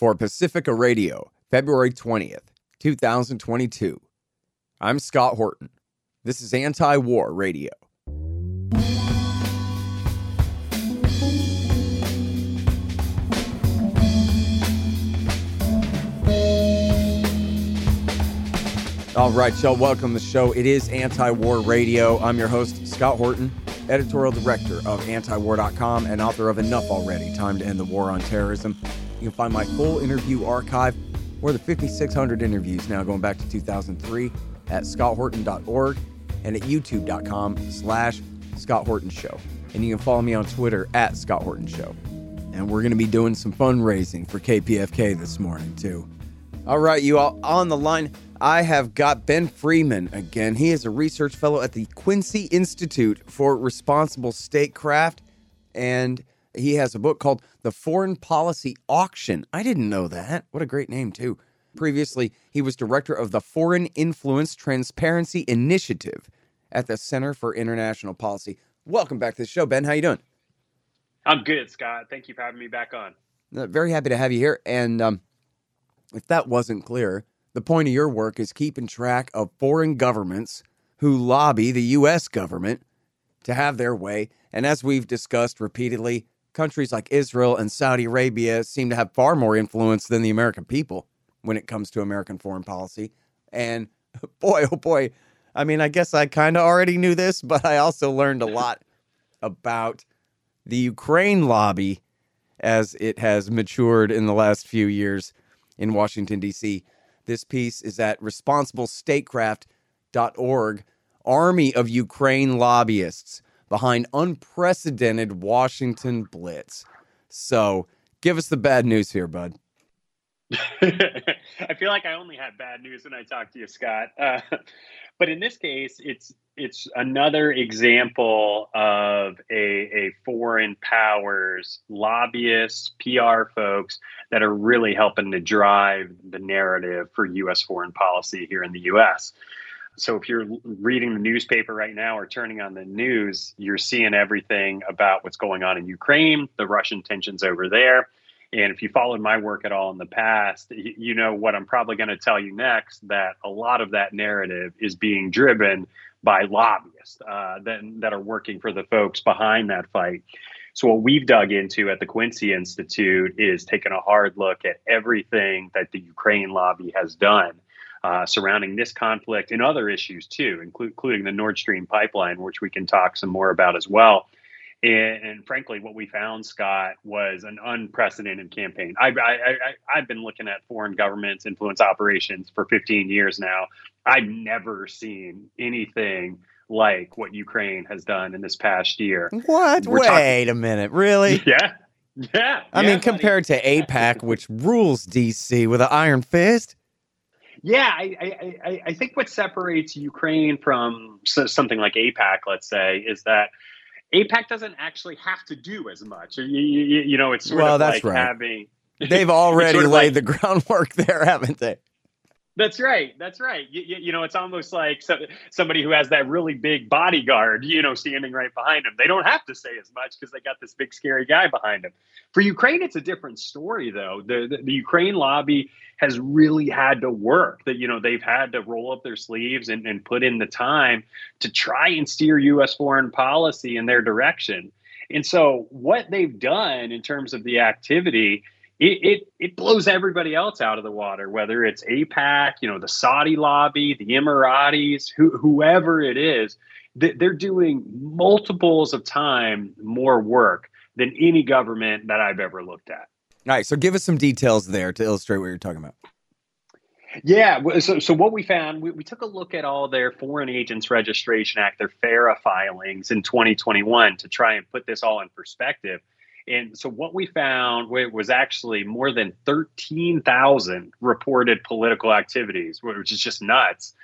for Pacifica Radio, February 20th, 2022. I'm Scott Horton. This is Anti War Radio. All right, y'all, welcome to the show. It is Anti War Radio. I'm your host, Scott Horton, editorial director of antiwar.com and author of Enough Already Time to End the War on Terrorism. You can find my full interview archive, more than 5,600 interviews now going back to 2003 at scotthorton.org and at youtube.com slash Scott Horton Show. And you can follow me on Twitter at Scott Horton Show. And we're going to be doing some fundraising for KPFK this morning, too. All right, you all on the line. I have got Ben Freeman again. He is a research fellow at the Quincy Institute for Responsible Statecraft, and he has a book called The Foreign Policy Auction. I didn't know that. What a great name, too. Previously, he was director of the Foreign Influence Transparency Initiative at the Center for International Policy. Welcome back to the show, Ben. How you doing? I'm good, Scott. Thank you for having me back on. Uh, Very happy to have you here. And um, if that wasn't clear, the point of your work is keeping track of foreign governments who lobby the U.S. government to have their way. And as we've discussed repeatedly, countries like Israel and Saudi Arabia seem to have far more influence than the American people when it comes to American foreign policy. And boy, oh boy, I mean, I guess I kind of already knew this, but I also learned a lot about the Ukraine lobby as it has matured in the last few years in Washington, D.C. This piece is at responsiblestatecraft.org. Army of Ukraine lobbyists behind unprecedented Washington blitz. So give us the bad news here, bud. I feel like I only had bad news when I talked to you, Scott. Uh, but in this case, it's it's another example of a, a foreign powers lobbyists, PR folks that are really helping to drive the narrative for U.S. foreign policy here in the U.S. So if you're reading the newspaper right now or turning on the news, you're seeing everything about what's going on in Ukraine, the Russian tensions over there. And if you followed my work at all in the past, you know what I'm probably going to tell you next that a lot of that narrative is being driven by lobbyists uh, that, that are working for the folks behind that fight. So, what we've dug into at the Quincy Institute is taking a hard look at everything that the Ukraine lobby has done uh, surrounding this conflict and other issues too, including the Nord Stream pipeline, which we can talk some more about as well. And, and, frankly, what we found, Scott, was an unprecedented campaign. I, I, I, have been looking at foreign governments influence operations for 15 years now. I've never seen anything like what Ukraine has done in this past year. What? We're Wait talking- a minute. Really? Yeah. Yeah. I yeah, mean, compared to AIPAC, which rules DC with an iron fist. Yeah, I, I, I think what separates Ukraine from something like AIPAC, let's say, is that AIPAC doesn't actually have to do as much. You, you, you know, it's sort well, of that's like right. having. They've already sort of laid like, the groundwork there, haven't they? That's right. That's right. You, you, know, it's almost like somebody who has that really big bodyguard, you know, standing right behind them. They don't have to say as much because they got this big, scary guy behind them. For Ukraine, it's a different story, though. The, the, the Ukraine lobby has really had to work. That you know, they've had to roll up their sleeves and, and put in the time to try and steer U.S. foreign policy in their direction. And so, what they've done in terms of the activity it, it, it blows everybody else out of the water, whether it's AIPAC, you know, the Saudi lobby, the Emiratis, who, whoever it is, they're doing multiples of time more work than any government that I've ever looked at. All right, so give us some details there to illustrate what you're talking about. Yeah, so, so what we found, we, we took a look at all their Foreign Agents Registration Act, their FARA filings in 2021 to try and put this all in perspective. And so what we found was actually more than 13,000 reported political activities, which is just nuts.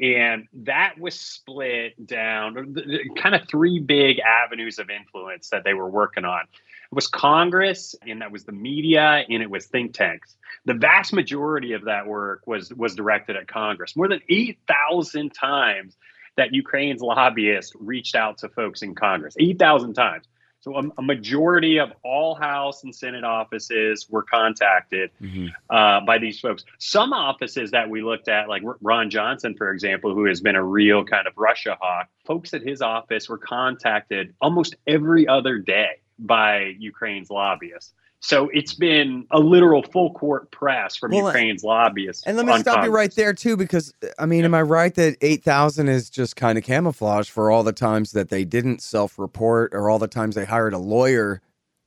And that was split down kind of three big avenues of influence that they were working on. It was Congress, and that was the media, and it was think tanks. The vast majority of that work was was directed at Congress. More than 8,000 times that Ukraine's lobbyists reached out to folks in Congress. 8,000 times. So a, a, majority of all House and Senate offices were contacted mm-hmm. uh, by these folks. Some offices that we looked at, like Ron Johnson, for example, who has been a real kind of Russia hawk, folks at his office were contacted almost every other day by Ukraine's lobbyists. So it's been a literal full court press from well, uh, Ukraine's lobbyists. And let me stop Congress. you right there too, because I mean, yeah. am I right that eight thousand is just kind of camouflage for all the times that they didn't self-report, or all the times they hired a lawyer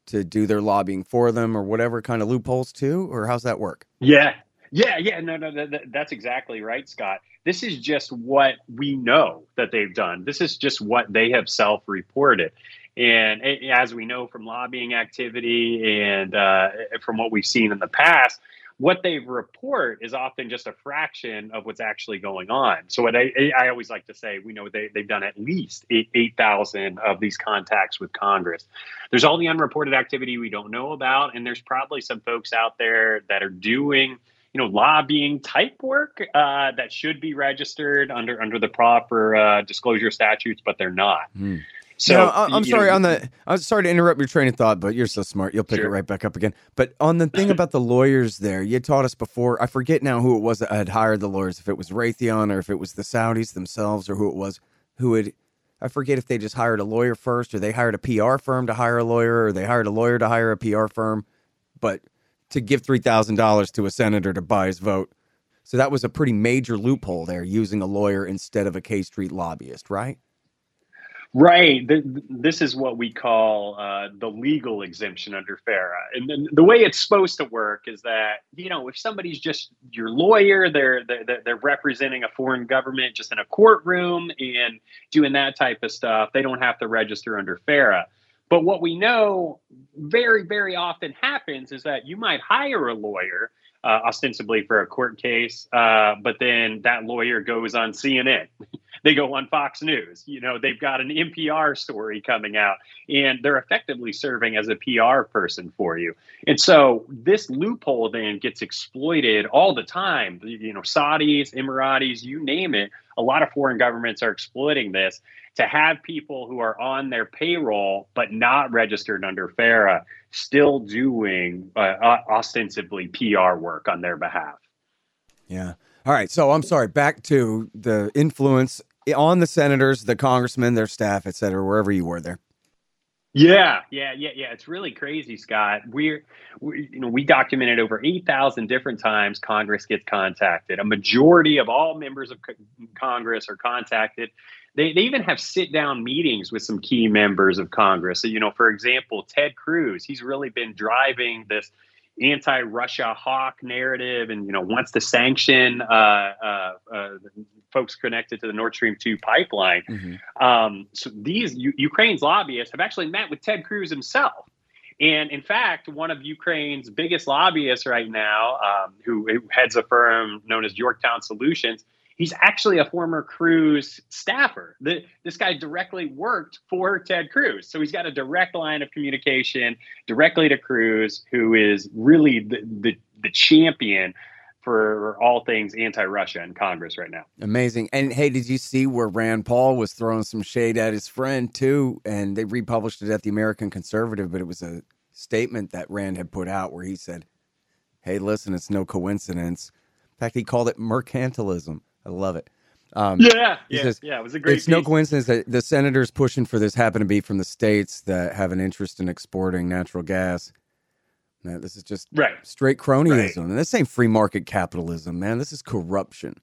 to do their lobbying for them, or whatever kind of loopholes too, or how's that work? Yeah, yeah, yeah. No, no, that, that's exactly right, Scott. This is just what we know that they've done. This is just what they have self-reported. And as we know from lobbying activity and uh, from what we've seen in the past, what they report is often just a fraction of what's actually going on. So what I, I always like to say, we know they, they've done at least 8,000 8, of these contacts with Congress. There's all the unreported activity we don't know about, and there's probably some folks out there that are doing you know lobbying type work uh, that should be registered under under the proper uh, disclosure statutes, but they're not. Mm. So no, I'm sorry know, on the. I'm sorry to interrupt your train of thought, but you're so smart. You'll pick sure. it right back up again. But on the thing about the lawyers, there, you taught us before. I forget now who it was that had hired the lawyers. If it was Raytheon or if it was the Saudis themselves or who it was who had. I forget if they just hired a lawyer first or they hired a PR firm to hire a lawyer or they hired a lawyer to hire a PR firm, but to give three thousand dollars to a senator to buy his vote. So that was a pretty major loophole there, using a lawyer instead of a K Street lobbyist, right? Right. This is what we call uh, the legal exemption under FARA. And the way it's supposed to work is that, you know, if somebody's just your lawyer, they're, they're, they're representing a foreign government just in a courtroom and doing that type of stuff, they don't have to register under FARA. But what we know very, very often happens is that you might hire a lawyer uh, ostensibly for a court case, uh, but then that lawyer goes on CNN. they go on Fox News. You know, they've got an NPR story coming out, and they're effectively serving as a PR person for you. And so this loophole then gets exploited all the time. You know, Saudis, Emiratis, you name it. A lot of foreign governments are exploiting this to have people who are on their payroll but not registered under FARA still doing uh, ostensibly PR work on their behalf. Yeah. All right. So I'm sorry. Back to the influence on the senators, the congressmen, their staff, et cetera, wherever you were there. Yeah, yeah, yeah, yeah. It's really crazy, Scott. We're, we, you know, we documented over eight thousand different times Congress gets contacted. A majority of all members of Congress are contacted. They, they even have sit down meetings with some key members of Congress. So, you know, for example, Ted Cruz, he's really been driving this anti-Russia hawk narrative, and you know wants to sanction uh, uh, uh, folks connected to the Nord Stream two pipeline. Mm-hmm. Um, so these U- Ukraine's lobbyists have actually met with Ted Cruz himself. And in fact, one of Ukraine's biggest lobbyists right now, um, who, who heads a firm known as Yorktown Solutions, he's actually a former Cruz staffer. The, this guy directly worked for Ted Cruz. So he's got a direct line of communication directly to Cruz, who is really the, the, the champion for all things anti-Russia in Congress right now. Amazing. And hey, did you see where Rand Paul was throwing some shade at his friend too? And they republished it at the American Conservative, but it was a statement that Rand had put out where he said, "Hey, listen, it's no coincidence." In fact, he called it mercantilism. I love it. Um, yeah, yeah, says, yeah. It was a great. It's piece. no coincidence that the senators pushing for this happen to be from the states that have an interest in exporting natural gas. Man, this is just right. straight cronyism, right. and this ain't free market capitalism, man. This is corruption.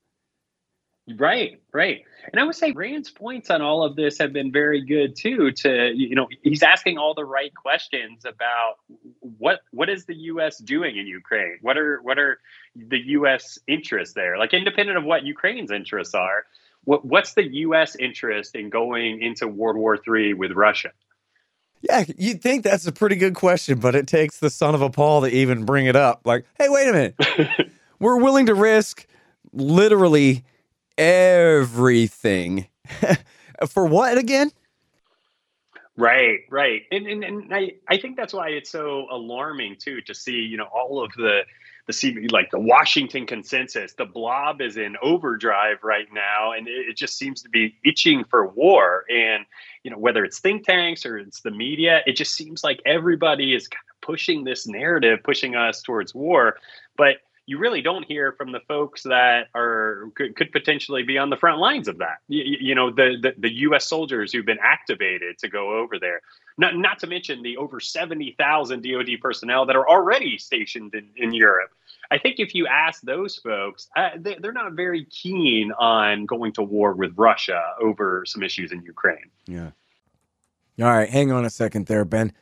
Right, right. And I would say Rand's points on all of this have been very good too. To you know, he's asking all the right questions about what what is the U.S. doing in Ukraine? What are what are the U.S. interests there? Like independent of what Ukraine's interests are, what what's the U.S. interest in going into World War III with Russia? Yeah, you'd think that's a pretty good question, but it takes the son of a Paul to even bring it up. Like, hey, wait a minute, we're willing to risk literally everything. For what again? Right, right. And, and, and I, I think that's why it's so alarming too to see, you know, all of the the like the Washington consensus. The blob is in overdrive right now, and it, it just seems to be itching for war. And you know, whether it's think tanks or it's the media, it just seems like everybody is kind of pushing this narrative, pushing us towards war. But you really don't hear from the folks that are could, could potentially be on the front lines of that. You, you know, the, the, the U.S. soldiers who've been activated to go over there. Not not to mention the over seventy thousand DoD personnel that are already stationed in, in Europe. I think if you ask those folks, uh, they, they're not very keen on going to war with Russia over some issues in Ukraine. Yeah. All right, hang on a second there, Ben.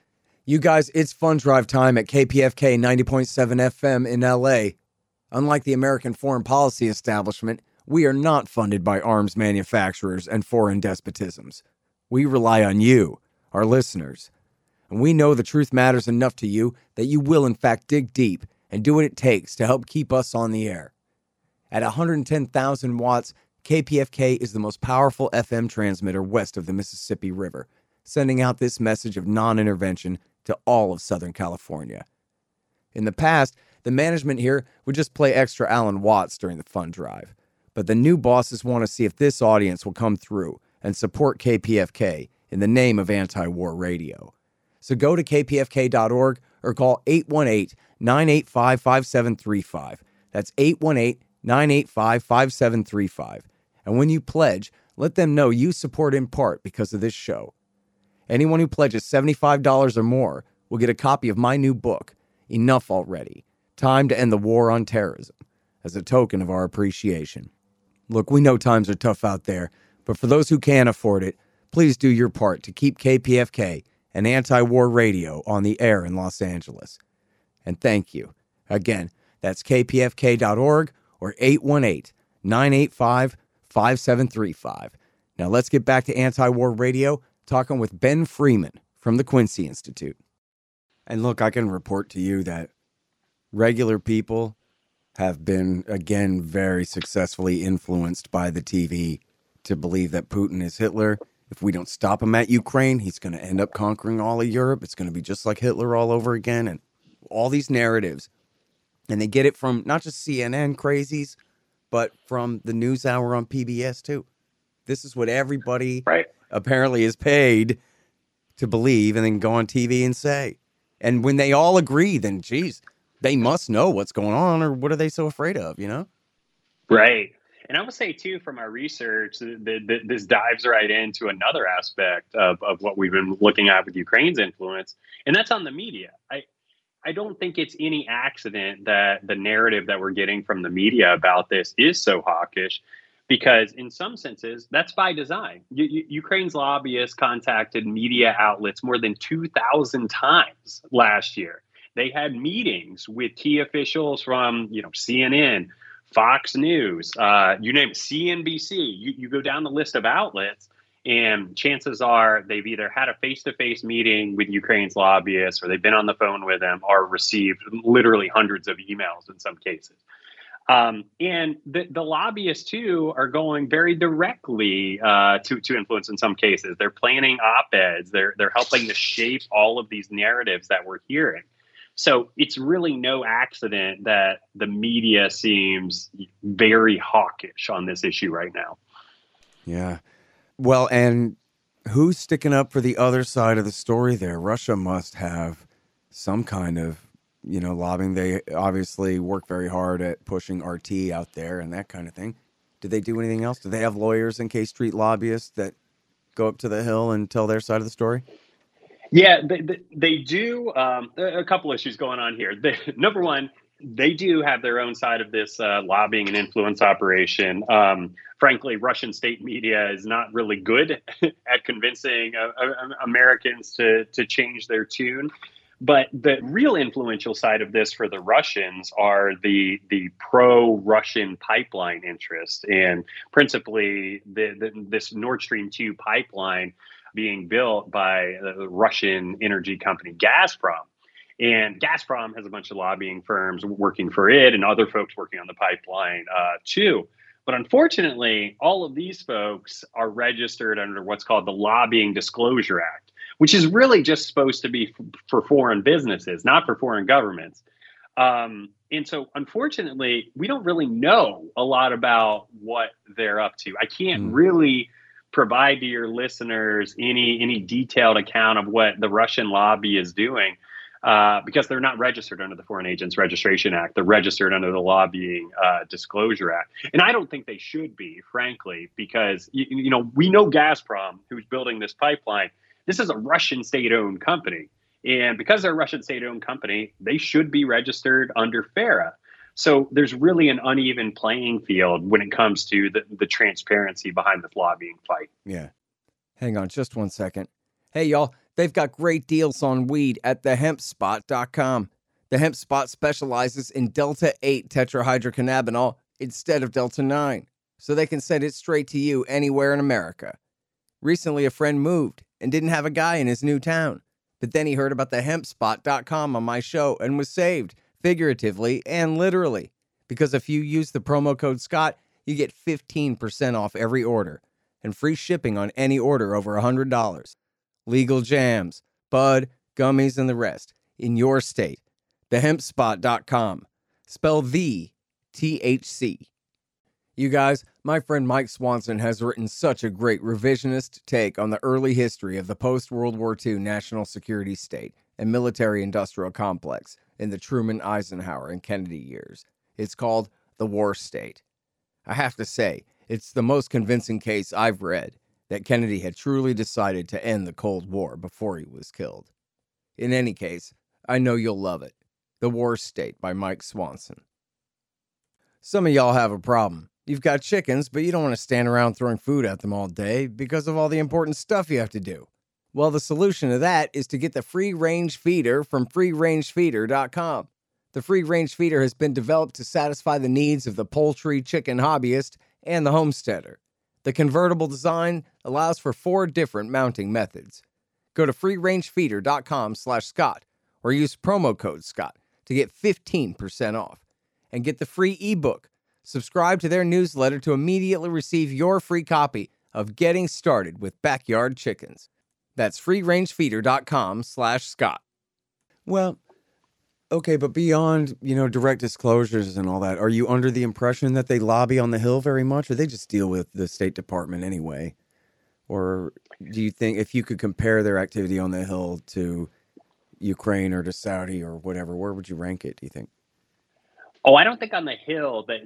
You guys, it's fun drive time at KPFK 90.7 FM in LA. Unlike the American foreign policy establishment, we are not funded by arms manufacturers and foreign despotisms. We rely on you, our listeners. And we know the truth matters enough to you that you will, in fact, dig deep and do what it takes to help keep us on the air. At 110,000 watts, KPFK is the most powerful FM transmitter west of the Mississippi River, sending out this message of non intervention to all of Southern California. In the past, the management here would just play extra Alan Watts during the fund drive. But the new bosses want to see if this audience will come through and support KPFK in the name of anti war radio. So go to kpfk.org or call 818 985 5735. That's 818 985 5735. And when you pledge, let them know you support in part because of this show. Anyone who pledges $75 or more will get a copy of my new book, Enough Already Time to End the War on Terrorism, as a token of our appreciation. Look, we know times are tough out there, but for those who can't afford it, please do your part to keep KPFK and anti war radio on the air in Los Angeles. And thank you. Again, that's kpfk.org or 818 985 5735. Now let's get back to anti war radio, talking with Ben Freeman from the Quincy Institute. And look, I can report to you that regular people have been, again, very successfully influenced by the TV to believe that Putin is Hitler. If we don't stop him at Ukraine, he's going to end up conquering all of Europe. It's going to be just like Hitler all over again. And all these narratives. And they get it from not just CNN crazies, but from the news hour on PBS too. This is what everybody right. apparently is paid to believe and then go on TV and say. And when they all agree, then geez, they must know what's going on, or what are they so afraid of? You know? Right. And I would say too, from our research, that, this dives right into another aspect of, of what we've been looking at with Ukraine's influence, and that's on the media. I I don't think it's any accident that the narrative that we're getting from the media about this is so hawkish, because in some senses that's by design. U- Ukraine's lobbyists contacted media outlets more than two thousand times last year they had meetings with key officials from, you know, CNN, Fox News, uh, you name it, CNBC. You, you go down the list of outlets, and chances are they've either had a face to face meeting with Ukraine's lobbyists or they've been on the phone with them or received literally hundreds of emails in some cases. Um, and the, the, lobbyists too are going very directly uh, to to influence in some cases. They're planning op-eds. They're they're helping to shape all of these narratives that we're hearing. So it's really no accident that the media seems very hawkish on this issue right now. Yeah. Well, and who's sticking up for the other side of the story there? Russia must have some kind of, you know, lobbying. They obviously work very hard at pushing RT out there and that kind of thing. Do they do anything else? Do they have lawyers and K Street lobbyists that go up to the Hill and tell their side of the story? Yeah, they, they, do. Um, a couple issues going on here. They, number one, they do have their own side of this uh, lobbying and influence operation. Um, frankly, Russian state media is not really good at convincing uh, uh, Americans to to change their tune. But the real influential side of this for the Russians are the the pro-Russian pipeline interest, and principally the, the, this Nord Stream two pipeline being built by the Russian energy company Gazprom. And Gazprom has a bunch of lobbying firms working for it and other folks working on the pipeline uh, too. But unfortunately, all of these folks are registered under what's called the Lobbying Disclosure Act, which is really just supposed to be f- for foreign businesses, not for foreign governments. Um, and so, unfortunately, we don't really know a lot about what they're up to. I can't mm. really provide to your listeners any any detailed account of what the Russian lobby is doing. Uh, because they're not registered under the Foreign Agents Registration Act. They're registered under the Lobbying uh, Disclosure Act. And I don't think they should be, frankly, because, you, you know, we know Gazprom, who's building this pipeline, this is a Russian state owned company. And because they're a Russian state owned company, they should be registered under FARA. So there's really an uneven playing field when it comes to the, the transparency behind this lobbying fight. Yeah. Hang on just one second. Hey, y'all, they've got great deals on weed at thehempspot.com. The Hemp Spot specializes in Delta 8 tetrahydrocannabinol instead of Delta 9, so they can send it straight to you anywhere in America. Recently, a friend moved and didn't have a guy in his new town, but then he heard about the hempspot.com on my show and was saved, figuratively and literally, because if you use the promo code Scott, you get 15% off every order and free shipping on any order over $100 legal jams, bud, gummies, and the rest in your state. TheHempSpot.com. Spell the THC. You guys, my friend Mike Swanson has written such a great revisionist take on the early history of the post World War II national security state and military industrial complex in the Truman, Eisenhower, and Kennedy years. It's called The War State. I have to say, it's the most convincing case I've read that Kennedy had truly decided to end the Cold War before he was killed. In any case, I know you'll love it. The War State by Mike Swanson. Some of y'all have a problem. You've got chickens, but you don't want to stand around throwing food at them all day because of all the important stuff you have to do. Well, the solution to that is to get the free range feeder from freerangefeeder.com. The free range feeder has been developed to satisfy the needs of the poultry chicken hobbyist and the homesteader. The convertible design allows for four different mounting methods. Go to freerangefeeder.com slash Scott or use promo code Scott to get 15% off and get the free ebook. Subscribe to their newsletter to immediately receive your free copy of Getting Started with Backyard Chickens. That's freerangefeeder.com slash Scott. Well, Okay, but beyond, you know, direct disclosures and all that, are you under the impression that they lobby on the Hill very much or they just deal with the State Department anyway? Or do you think if you could compare their activity on the Hill to Ukraine or to Saudi or whatever, where would you rank it, do you think? Oh, I don't think on the Hill that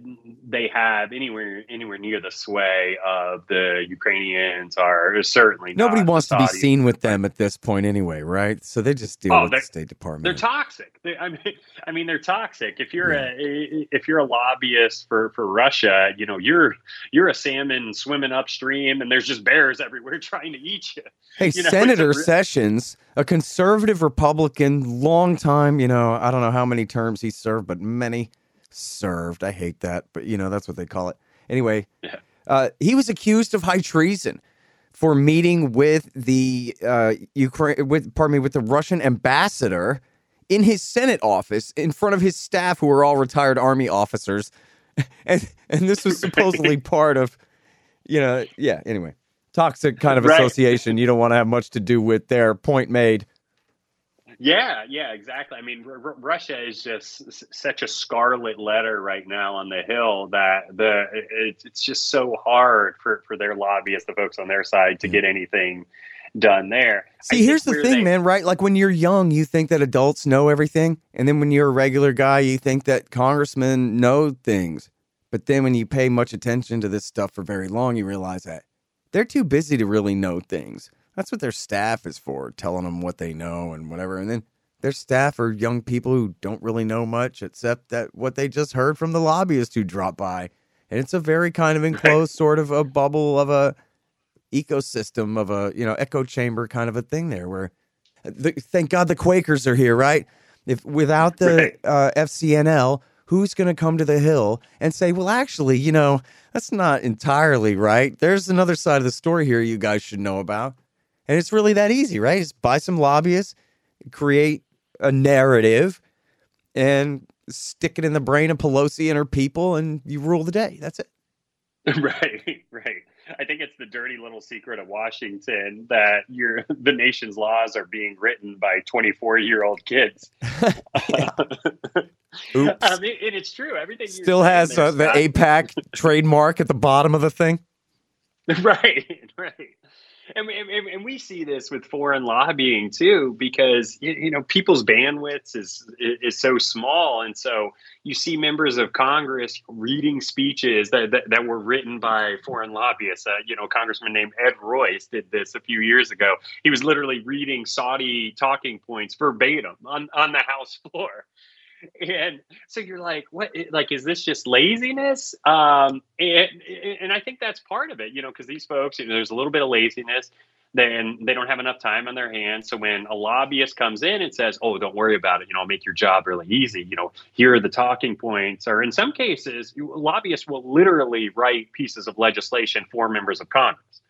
they have anywhere anywhere near the sway of the Ukrainians are certainly nobody wants to be seen with them at this point anyway, right? So they just deal oh, with the State Department. They're toxic. They, I mean, I mean they're toxic. If you're yeah. a if you're a lobbyist for for Russia, you know you're you're a salmon swimming upstream, and there's just bears everywhere trying to eat you. Hey, you know, Senator Sessions, a conservative Republican, long time. You know, I don't know how many terms he served, but many served. I hate that, but you know that's what they call it. Anyway, yeah. uh, he was accused of high treason for meeting with the uh, Ukraine with pardon me with the Russian ambassador in his Senate office in front of his staff, who were all retired army officers, and and this was supposedly part of, you know, yeah. Anyway, toxic kind of right. association. You don't want to have much to do with. There, point made. Yeah, yeah, exactly. I mean, R- Russia is just s- such a scarlet letter right now on the Hill that the it, it's just so hard for for their lobbyists, the folks on their side, to mm-hmm. get anything done there. See, here's the thing, they, man. Right, like when you're young, you think that adults know everything, and then when you're a regular guy, you think that congressmen know things. But then when you pay much attention to this stuff for very long, you realize that they're too busy to really know things. That's what their staff is for, telling them what they know and whatever. And then their staff are young people who don't really know much except that what they just heard from the lobbyists who dropped by. And it's a very kind of enclosed sort of a bubble of a ecosystem of a, you know, echo chamber kind of a thing there where the, thank God the Quakers are here, right? If without the uh, FCNL, who's going to come to the Hill and say, well, actually, you know, that's not entirely right. There's another side of the story here you guys should know about. And it's really that easy, right? Just buy some lobbyists, create a narrative, and stick it in the brain of Pelosi and her people, and you rule the day. That's it. Right, right. I think it's the dirty little secret of Washington that your the nation's laws are being written by 24 year old kids. Oops. And it's true. Everything Still has uh, the. AIPAC trademark at the bottom of the thing. right, right. And, we- and, and we see this with foreign lobbying too, because you know people's bandwidths is is so small, and so you see members of Congress reading speeches that that, that were written by foreign lobbyists. Uh, you know, a congressman named Ed Royce did this a few years ago. He was literally reading Saudi talking points verbatim on on the House floor. And so you're like, what? Like, is this just laziness? Um, and and I think that's part of it, you know, because these folks, you know, there's a little bit of laziness. Then they don't have enough time on their hands. So when a lobbyist comes in and says, "Oh, don't worry about it," you know, I'll make your job really easy. You know, here are the talking points. Or in some cases, lobbyists will literally write pieces of legislation for members of Congress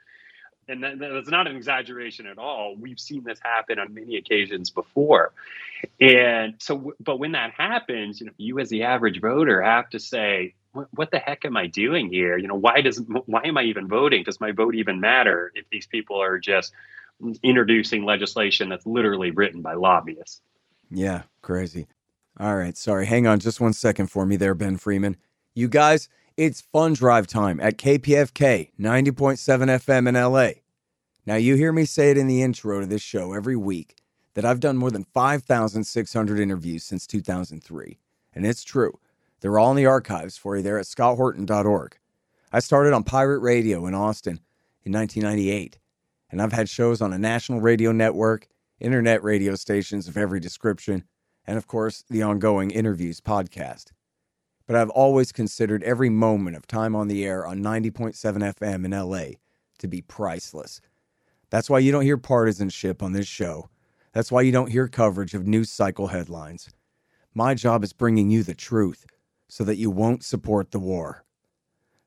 and that, that's not an exaggeration at all. We've seen this happen on many occasions before, and so. But when that happens, you know, you as the average voter have to say, "What, what the heck am I doing here? You know, why does why am I even voting? Does my vote even matter if these people are just introducing legislation that's literally written by lobbyists?" Yeah, crazy. All right, sorry. Hang on just one second for me there, Ben Freeman. You guys, it's fun drive time at KPFK 90.7 FM in LA. Now, you hear me say it in the intro to this show every week that I've done more than 5,600 interviews since 2003. And it's true. They're all in the archives for you there at scotthorton.org. I started on pirate radio in Austin in 1998, and I've had shows on a national radio network, internet radio stations of every description, and of course, the ongoing Interviews podcast. But I've always considered every moment of time on the air on 90.7 FM in LA to be priceless. That's why you don't hear partisanship on this show. That's why you don't hear coverage of news cycle headlines. My job is bringing you the truth so that you won't support the war.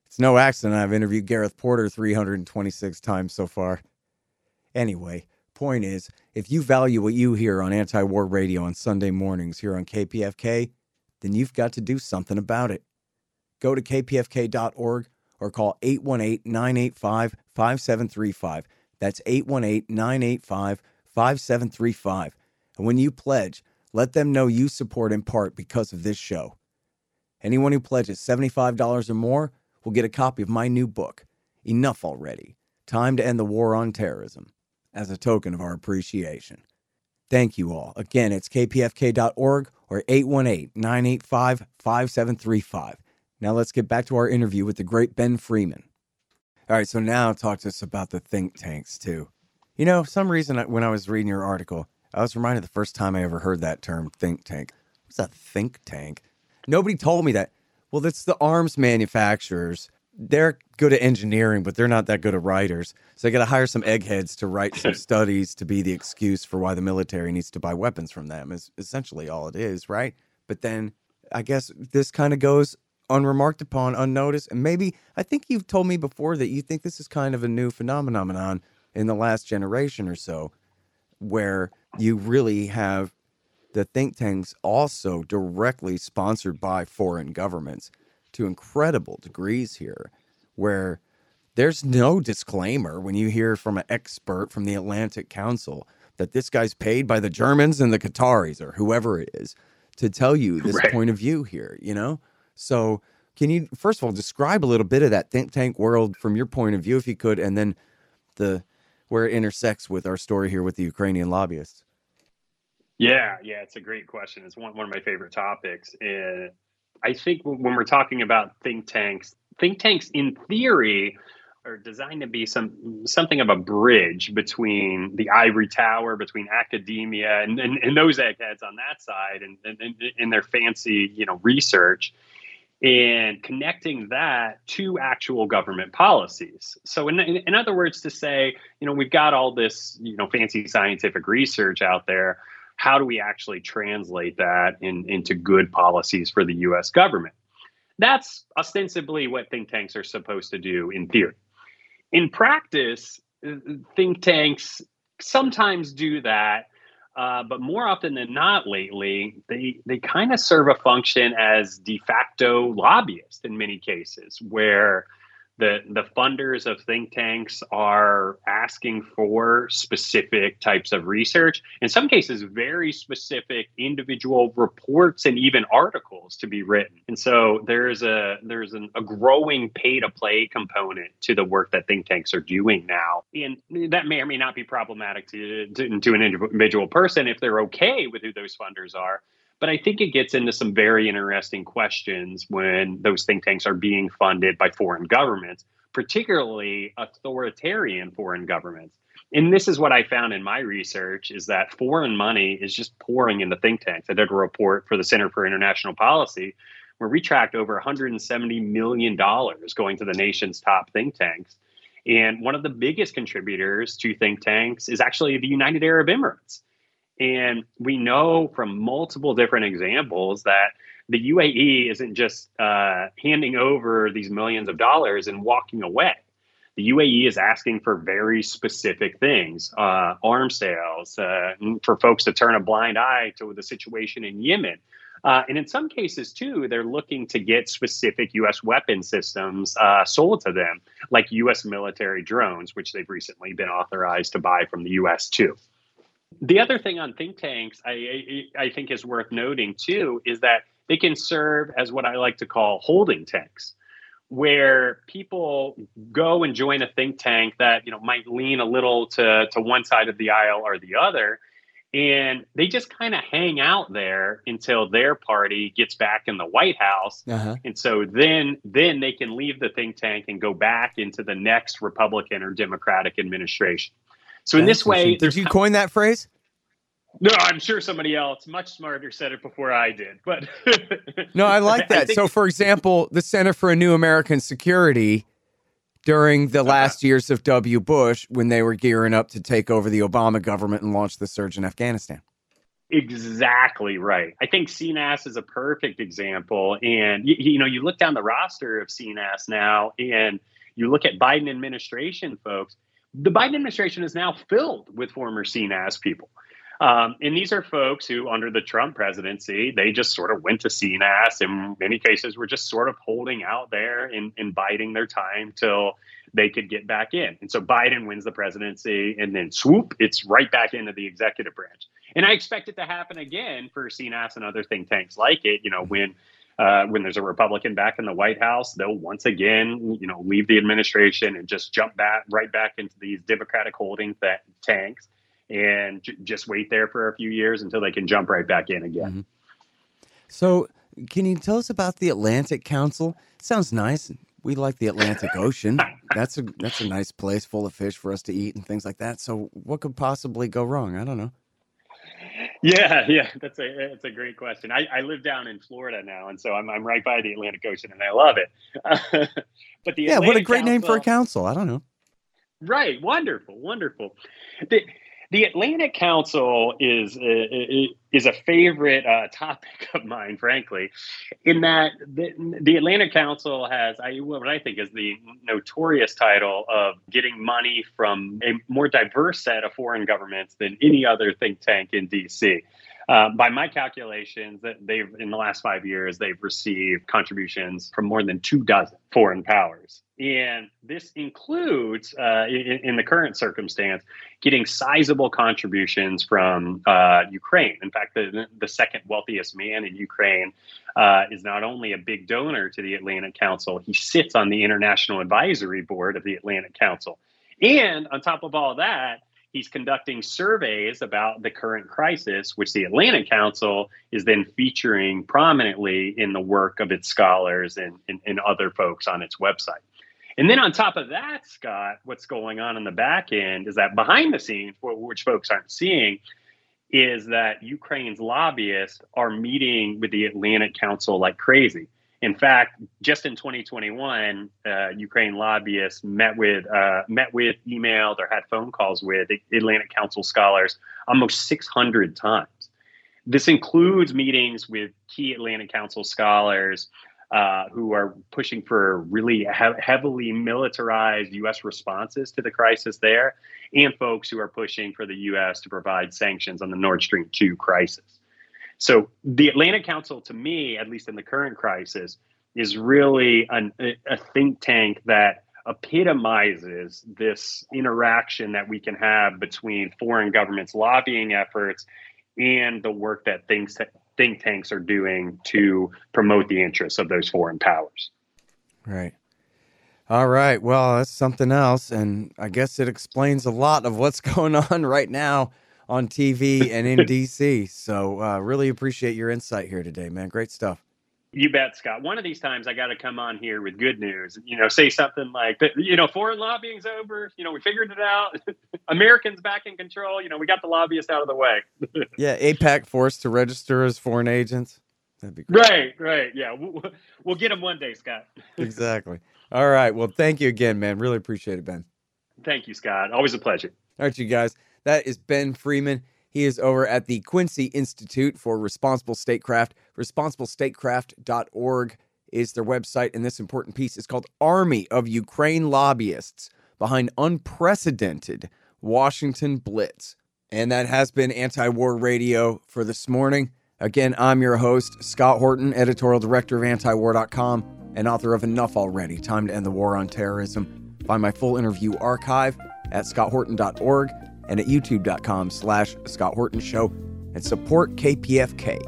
It's no accident I've interviewed Gareth Porter 326 times so far. Anyway, point is, if you value what you hear on anti war radio on Sunday mornings here on KPFK, then you've got to do something about it. Go to kpfk.org or call 818 985 5735. That's 818 985 5735. And when you pledge, let them know you support in part because of this show. Anyone who pledges $75 or more will get a copy of my new book, Enough Already Time to End the War on Terrorism, as a token of our appreciation. Thank you all. Again, it's kpfk.org or 818 985 5735. Now let's get back to our interview with the great Ben Freeman. All right, so now talk to us about the think tanks, too. You know, for some reason, when I was reading your article, I was reminded the first time I ever heard that term think tank. What's a think tank? Nobody told me that. Well, that's the arms manufacturers. They're good at engineering, but they're not that good at writers. So they got to hire some eggheads to write some studies to be the excuse for why the military needs to buy weapons from them, is essentially all it is, right? But then I guess this kind of goes unremarked upon, unnoticed. And maybe I think you've told me before that you think this is kind of a new phenomenon in the last generation or so, where you really have the think tanks also directly sponsored by foreign governments to incredible degrees here, where there's no disclaimer when you hear from an expert from the Atlantic Council that this guy's paid by the Germans and the Qataris or whoever it is to tell you this Right. point of view here, you know? So, can you first of all describe a little bit of that think tank world from your point of view if you could and then the where it intersects with our story here with the Ukrainian lobbyists? Yeah, yeah, it's a great question. It's one, one of my favorite topics. And I think when we're talking about think tanks, think tanks in theory are designed to be some something of a bridge between the ivory tower, between academia and, and, and those eggheads on that side and, and, and, their fancy, you know, research and connecting that to actual government policies. So, in, in other words, to say, you know, we've got all this, you know, fancy scientific research out there. How do we actually translate that in, into good policies for the US government? That's ostensibly what think tanks are supposed to do in theory. In practice, think tanks sometimes do that uh, but more often than not lately, they they kind of serve a function as de facto lobbyists in many cases, where the the funders of think tanks are asking for specific types of research in some cases very specific individual reports and even articles to be written. And so there's a there's an, a growing pay to play component to the work that think tanks are doing now. And that may or may not be problematic to, to, to an individual person if they're okay with who those funders are but I think it gets into some very interesting questions when those think tanks are being funded by foreign governments, particularly authoritarian foreign governments. And this is what I found in my research is that foreign money is just pouring into think tanks. I did a report for the Center for International Policy where we tracked over $170 million going to the nation's top think tanks. And one of the biggest contributors to think tanks is actually the United Arab Emirates. And we know from multiple different examples that the UAE isn't just uh, handing over these millions of dollars and walking away. The UAE is asking for very specific things uh, arms sales, uh, for folks to turn a blind eye to the situation in Yemen. Uh, and in some cases, too, they're looking to get specific U.S. weapon systems uh, sold to them, like U.S. military drones, which they've recently been authorized to buy from the U.S. too. The other thing on think tanks I, I, I think is worth noting too is that they can serve as what I like to call holding tanks, where people go and join a think tank that you know might lean a little to to one side of the aisle or the other, and they just kind of hang out there until their party gets back in the White House, uh-huh. and so then then they can leave the think tank and go back into the next Republican or Democratic administration. So in this way, did you coin that phrase? No, I'm sure somebody else much smarter said it before I did. But no, I like that. I think... so, for example, the Center for a New American Security during the uh-huh. last years of W. Bush, when they were gearing up to take over the Obama government and launch the surge in Afghanistan. Exactly right. I think CNAS is a perfect example. And you, you know, you look down the roster of CNAS now, and you look at Biden administration folks the Biden administration is now filled with former CNAS people. Um, and these are folks who, under the Trump presidency, they just sort of went to CNAS. In many cases, were just sort of holding out there and, and biding their time till they could get back in. And so Biden wins the presidency, and then swoop, it's right back into the executive branch. And I expect it to happen again for CNAS and other think tanks like it. You know, when uh, when there's a Republican back in the White House, they'll once again, you know, leave the administration and just jump back right back into these Democratic holding th- tanks and j- just wait there for a few years until they can jump right back in again. Mm-hmm. So, can you tell us about the Atlantic Council? Sounds nice. We like the Atlantic Ocean. That's a that's a nice place full of fish for us to eat and things like that. So, what could possibly go wrong? I don't know. Yeah, yeah, that's a that's a great question. I, I live down in Florida now, and so I'm I'm right by the Atlantic Ocean, and I love it. but the yeah, Atlantic what a great Council, name for a council. I don't know. Right, wonderful, wonderful. The, the Atlantic Council is uh, is a favorite uh, topic of mine, frankly, in that the, the Atlantic Council has I, what I think is the notorious title of getting money from a more diverse set of foreign governments than any other think tank in D.C. Uh, by my calculations, that they've in the last five years they've received contributions from more than two dozen foreign powers, and this includes, uh, in, in, the current circumstance, getting sizable contributions from uh, Ukraine. In fact, the the second wealthiest man in Ukraine uh, is not only a big donor to the Atlantic Council, he sits on the International Advisory Board of the Atlantic Council, and on top of all that he's conducting surveys about the current crisis, which the Atlantic Council is then featuring prominently in the work of its scholars and, and, and, other folks on its website. And then on top of that, Scott, what's going on in the back end is that behind the scenes, which folks aren't seeing, is that Ukraine's lobbyists are meeting with the Atlantic Council like crazy. In fact, just in 2021, uh, Ukraine lobbyists met with, uh, met with, emailed, or had phone calls with Atlantic Council scholars almost 600 times. This includes meetings with key Atlantic Council scholars uh, who are pushing for really he- heavily militarized U.S. responses to the crisis there, and folks who are pushing for the U.S. to provide sanctions on the Nord Stream 2 crisis. So the Atlantic Council, to me, at least in the current crisis, is really an, a think tank that epitomizes this interaction that we can have between foreign governments' lobbying efforts and the work that think, think tanks are doing to promote the interests of those foreign powers. Right. All right. Well, that's something else. And I guess it explains a lot of what's going on right now on TV and in DC. So, uh, really appreciate your insight here today, man. Great stuff. You bet, Scott. One of these times I got to come on here with good news. You know, say something like, you know, foreign lobbying's over. You know, we figured it out. Americans back in control. You know, we got the lobbyists out of the way. yeah, AIPAC forced to register as foreign agents. That'd be great. Right, right. Yeah, we'll, we'll get them one day, Scott. exactly. All right. Well, thank you again, man. Really appreciate it, Ben. Thank you, Scott. Always a pleasure. All right, you guys. That is Ben Freeman. He is over at the Quincy Institute for Responsible Statecraft. ResponsibleStatecraft.org is their website, and this important piece is called Army of Ukraine Lobbyists Behind Unprecedented Washington Blitz. And that has been anti war radio for this morning. Again, I'm your host, Scott Horton, editorial director of antiwar.com and author of Enough Already Time to End the War on Terrorism. Find my full interview archive at scotthorton.org and at youtube.com slash Scott Horton Show and support KPFK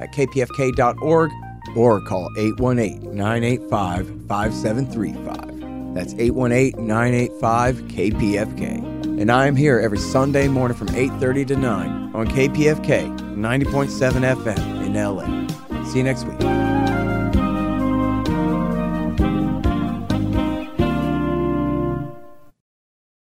at kpfk.org or call 818-985-5735. That's 818-985-KPFK. And I am here every Sunday morning from 8.30 to 9 on KPFK 90.7 FM in LA. See you next week.